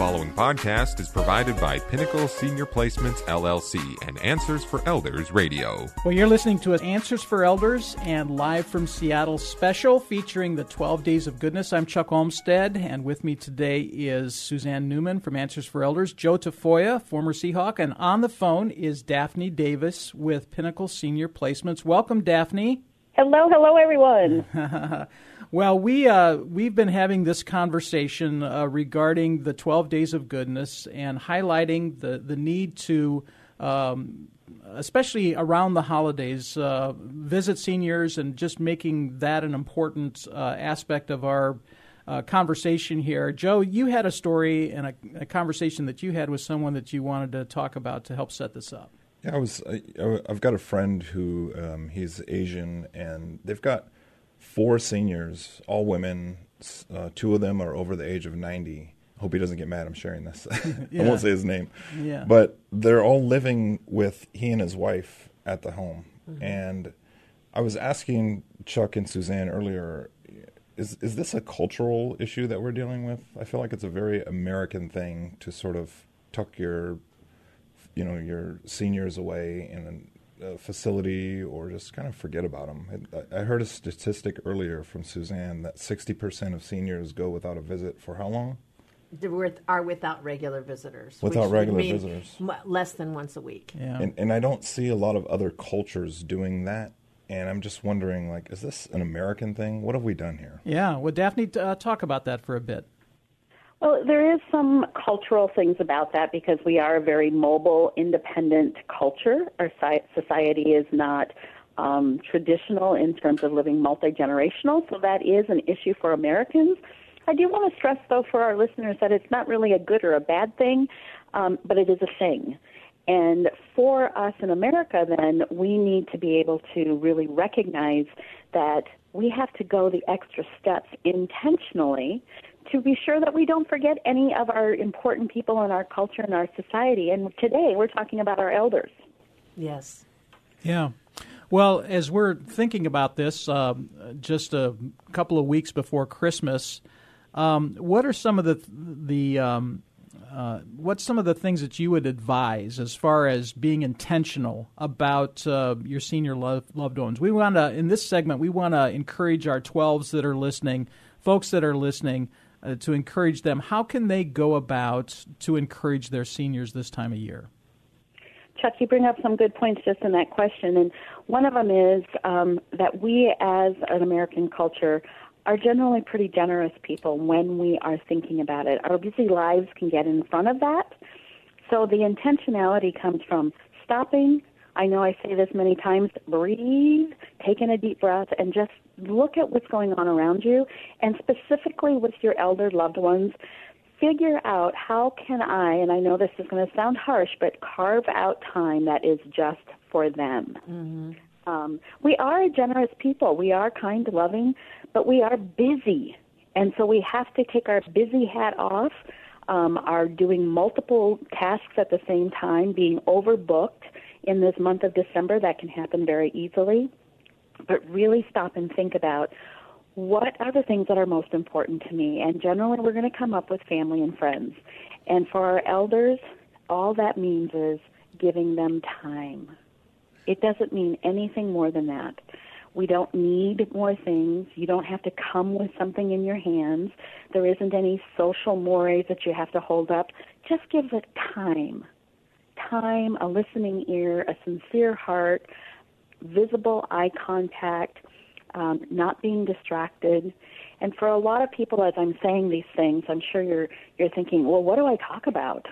following podcast is provided by Pinnacle Senior Placements LLC and Answers for Elders Radio. Well, you're listening to an Answers for Elders and live from Seattle special featuring the 12 Days of Goodness. I'm Chuck Olmstead, and with me today is Suzanne Newman from Answers for Elders, Joe Tafoya, former Seahawk, and on the phone is Daphne Davis with Pinnacle Senior Placements. Welcome, Daphne. Hello, hello, everyone. well, we uh, we've been having this conversation uh, regarding the 12 days of goodness and highlighting the the need to. Um, especially around the holidays, uh, visit seniors and just making that an important uh, aspect of our uh, conversation here. Joe, you had a story and a, a conversation that you had with someone that you wanted to talk about to help set this up. Yeah, I was. I, have got a friend who um, he's Asian, and they've got four seniors, all women. Uh, two of them are over the age of ninety. Hope he doesn't get mad. I'm sharing this. yeah. I won't say his name. Yeah. But they're all living with he and his wife at the home, mm-hmm. and I was asking Chuck and Suzanne earlier. Is is this a cultural issue that we're dealing with? I feel like it's a very American thing to sort of tuck your you know your seniors away in a, a facility or just kind of forget about them. I heard a statistic earlier from Suzanne that 60% of seniors go without a visit for how long? Are without regular visitors. Without regular visitors. less than once a week. Yeah. And, and I don't see a lot of other cultures doing that and I'm just wondering, like, is this an American thing? What have we done here? Yeah, well, Daphne, uh, talk about that for a bit. Well, there is some cultural things about that because we are a very mobile, independent culture. Our society is not um, traditional in terms of living multi generational, so that is an issue for Americans. I do want to stress, though, for our listeners that it's not really a good or a bad thing, um, but it is a thing. And for us in America, then, we need to be able to really recognize that we have to go the extra steps intentionally to be sure that we don't forget any of our important people in our culture and our society. And today we're talking about our elders. Yes. Yeah. Well, as we're thinking about this, um, just a couple of weeks before Christmas, um, what are some of the the um, uh, what's some of the things that you would advise as far as being intentional about uh, your senior loved ones? We want to in this segment we want to encourage our 12s that are listening, folks that are listening, uh, to encourage them. How can they go about to encourage their seniors this time of year? Chuck, you bring up some good points just in that question, and one of them is um, that we, as an American culture, are generally pretty generous people when we are thinking about it. Our busy lives can get in front of that. So the intentionality comes from stopping. I know I say this many times breathe, take in a deep breath, and just look at what's going on around you, and specifically with your elder loved ones, figure out how can I, and I know this is going to sound harsh, but carve out time that is just for them. Mm-hmm. Um, we are a generous people. We are kind, loving, but we are busy. And so we have to take our busy hat off, um, are doing multiple tasks at the same time, being overbooked in this month of December. That can happen very easily but really stop and think about what are the things that are most important to me. And generally, we're going to come up with family and friends. And for our elders, all that means is giving them time. It doesn't mean anything more than that. We don't need more things. You don't have to come with something in your hands. There isn't any social mores that you have to hold up. Just give it time. Time, a listening ear, a sincere heart, visible eye contact, um, not being distracted. And for a lot of people, as I'm saying these things, I'm sure you're you're thinking, well, what do I talk about?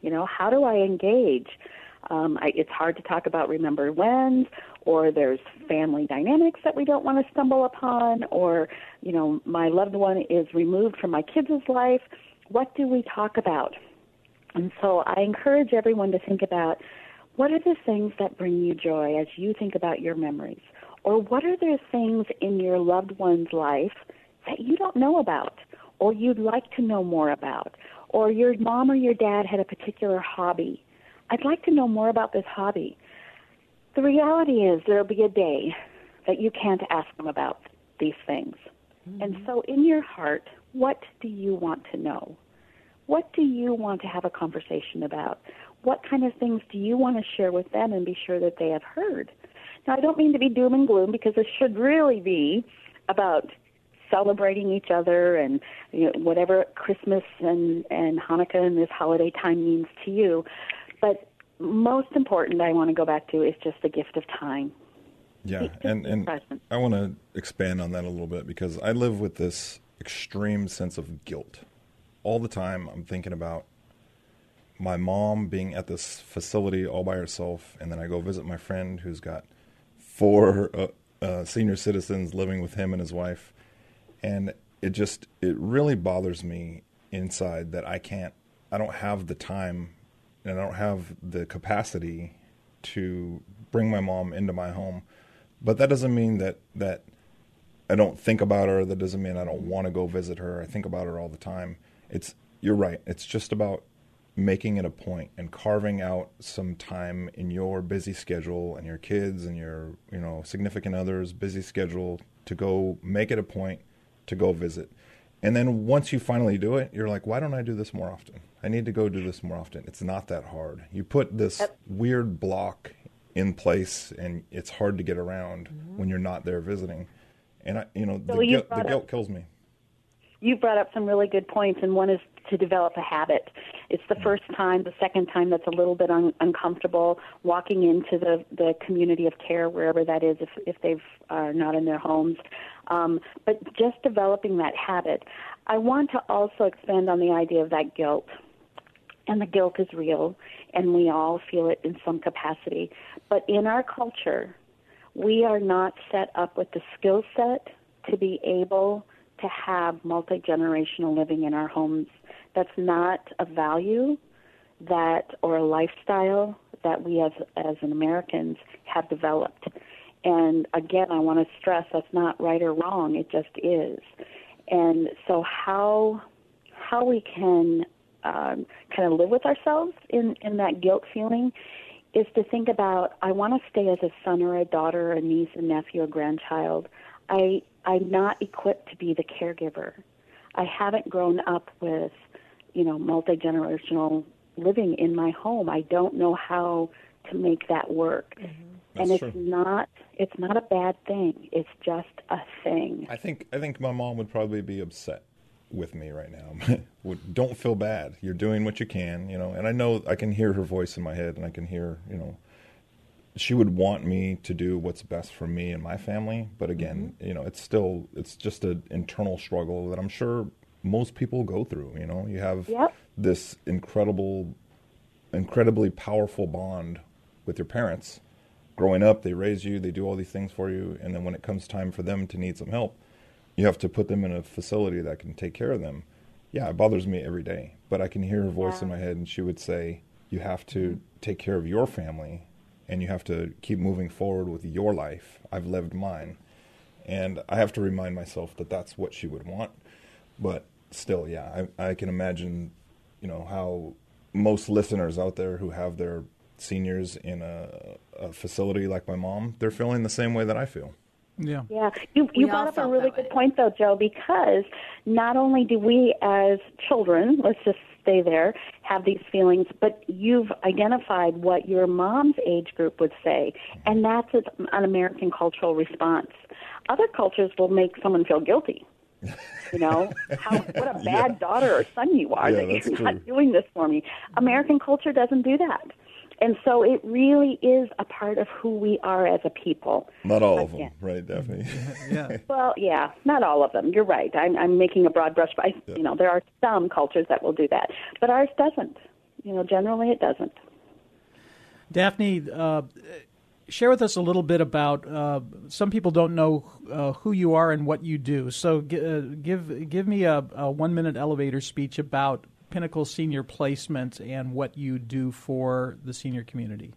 You know, how do I engage? Um, I, it's hard to talk about remember whens, or there's family dynamics that we don't want to stumble upon, or you know, my loved one is removed from my kids' life. What do we talk about? And so I encourage everyone to think about what are the things that bring you joy as you think about your memories? Or what are the things in your loved one's life that you don't know about or you'd like to know more about? Or your mom or your dad had a particular hobby. I'd like to know more about this hobby. The reality is there'll be a day that you can't ask them about these things. Mm-hmm. And so in your heart, what do you want to know? What do you want to have a conversation about? What kind of things do you want to share with them and be sure that they have heard? Now, I don't mean to be doom and gloom because this should really be about celebrating each other and you know, whatever Christmas and, and Hanukkah and this holiday time means to you. But most important, I want to go back to is just the gift of time. Yeah, and and. I want to expand on that a little bit because I live with this extreme sense of guilt all the time. I'm thinking about my mom being at this facility all by herself, and then I go visit my friend who's got four uh, uh, senior citizens living with him and his wife, and it just it really bothers me inside that I can't, I don't have the time, and I don't have the capacity to bring my mom into my home. But that doesn't mean that that I don't think about her. That doesn't mean I don't want to go visit her. I think about her all the time. It's you're right. It's just about making it a point and carving out some time in your busy schedule and your kids and your you know significant others busy schedule to go make it a point to go visit. And then once you finally do it, you're like, why don't I do this more often? I need to go do this more often. It's not that hard. You put this Yep. weird block in place and it's hard to get around when you're not there visiting. And I, you know, So the, guilt, the guilt kills me. You brought up some really good points, and one is to develop a habit. It's the first time, the second time that's a little bit un- uncomfortable walking into the, the community of care, wherever that is, if, if they are not in their homes. Um, but just developing that habit. I want to also expand on the idea of that guilt. And the guilt is real, and we all feel it in some capacity. But in our culture, we are not set up with the skill set to be able to have multi generational living in our homes. That's not a value that or a lifestyle that we as as an Americans have developed. And again, I want to stress that's not right or wrong. It just is. And so how how we can um, kind of live with ourselves in in that guilt feeling is to think about I want to stay as a son or a daughter, a niece, a nephew, a grandchild. I I'm not equipped to be the caregiver. I haven't grown up with, you know, multi generational living in my home. I don't know how to make that work. Mm-hmm. That's and it's true. not it's not a bad thing. It's just a thing. I think I think my mom would probably be upset with me right now. Would- Don't feel bad. You're doing what you can, you know. And I know I can hear her voice in my head, and I can hear, you know, she would want me to do what's best for me and my family. But again, mm-hmm. you know, it's still it's just an internal struggle that I'm sure most people go through. You know, you have Yep. this incredible, incredibly powerful bond with your parents. Growing up, they raise you, they do all these things for you, and then when it comes time for them to need some help, you have to put them in a facility that can take care of them. Yeah, it bothers me every day, but I can hear her voice in my head, and she would say, "You have to mm-hmm. take care of your family, and you have to keep moving forward with your life. I've lived mine, and I have to remind myself that that's what she would want. But still, yeah, I, I can imagine, you know, how most listeners out there who have their seniors in a, a facility like my mom, they're feeling the same way that I feel. Yeah. Yeah, you, you We brought up a really good way. point, though, Joe, because not only do we as children, let's just stay there, have these feelings, but you've identified what your mom's age group would say, and that's an American cultural response. Other cultures will make someone feel guilty. You know, how, what a bad daughter or son you are Yeah, that you're true. not doing this for me. American culture doesn't do that. And so it really is a part of who we are as a people. Not all of them, right, Daphne? Yeah. Well, yeah, not all of them. You're right. I'm, I'm making a broad brush, but I, you know, there are some cultures that will do that, but ours doesn't. You know, generally it doesn't. Daphne, uh, share with us a little bit about. Uh, some people don't know uh, who you are and what you do. So gi- uh, give give me a, a one minute elevator speech about Pinnacle Senior Placement and what you do for the senior community.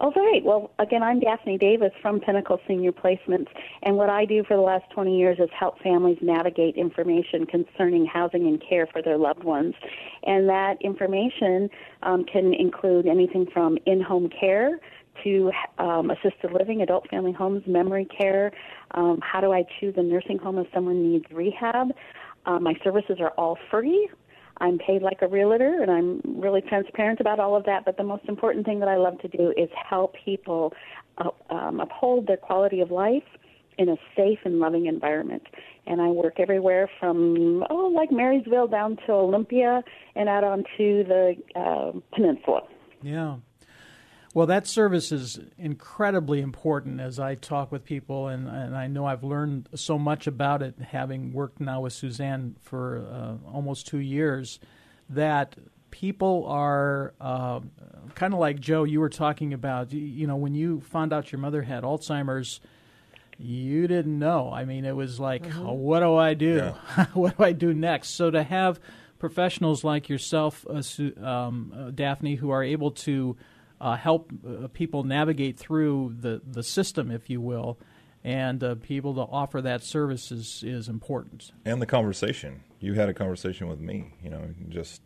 All right. Well, again, I'm Daphne Davis from Pinnacle Senior Placements, and what I do for the last 20 years is help families navigate information concerning housing and care for their loved ones. And that information um, can include anything from in home care to um, assisted living, adult family homes, memory care. Um, how do I choose a nursing home if someone needs rehab? Uh, my services are all free. I'm paid like a realtor, and I'm really transparent about all of that. But the most important thing that I love to do is help people uh, um, uphold their quality of life in a safe and loving environment. And I work everywhere from oh, like Marysville down to Olympia and out onto the uh, peninsula. Yeah. Well, that service is incredibly important as I talk with people, and, and I know I've learned so much about it having worked now with Suzanne for uh, almost two years. That people are uh, kind of like Joe, you were talking about. You, you know, when you found out your mother had Alzheimer's, you didn't know. I mean, it was like, Mm-hmm. oh, what do I do? Yeah. what do I do next? So to have professionals like yourself, uh, um, uh, Daphne, who are able to uh, help uh, people navigate through the, the system, if you will, and uh, be able to offer that service is, is important. and the conversation. You had a conversation with me, you know, just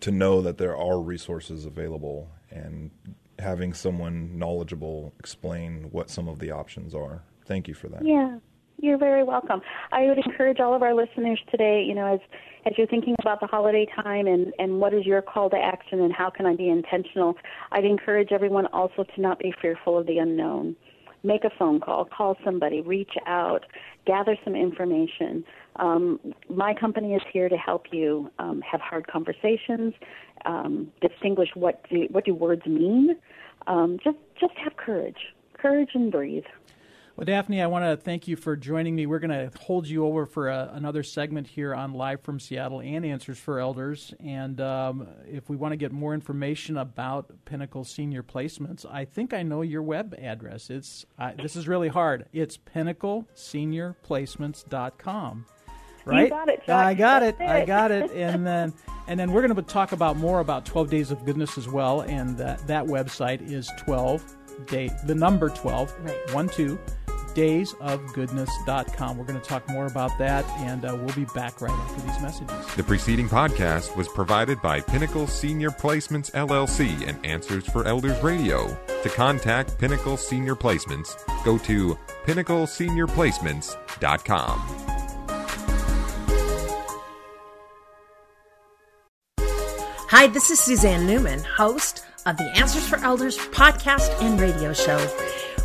to know that there are resources available and having someone knowledgeable explain what some of the options are. Thank you for that. Yeah, you're very welcome. I would encourage all of our listeners today, you know, as as you're thinking about the holiday time and and what is your call to action and how can I be intentional, I'd encourage everyone also to not be fearful of the unknown. Make a phone call, call somebody, reach out, gather some information. Um, my company is here to help you um, have hard conversations, um, distinguish what do what do words mean. Um, just just have courage, courage and breathe. Well, Daphne, I want to thank you for joining me. We're going to hold you over for a, another segment here on Live from Seattle and Answers for Elders. And um, if we want to get more information about Pinnacle Senior Placements, I think I know your web address. It's uh, this is really hard. It's pinnacleseniorplacements.com. Right? got it, Chuck. I got it. That's I got it. And then and then we're going to talk about more about 12 Days of Goodness as well. And that, that website is 12 day the number 12 Right. one two daysofgoodness.com. We're going to talk more about that, and uh, we'll be back right after these messages. The preceding podcast was provided by Pinnacle Senior Placements LLC and Answers for Elders Radio. To contact Pinnacle Senior Placements, go to pinnacleseniorplacements.com. Hi, this is Suzanne Newman, host of the Answers for Elders podcast and radio show.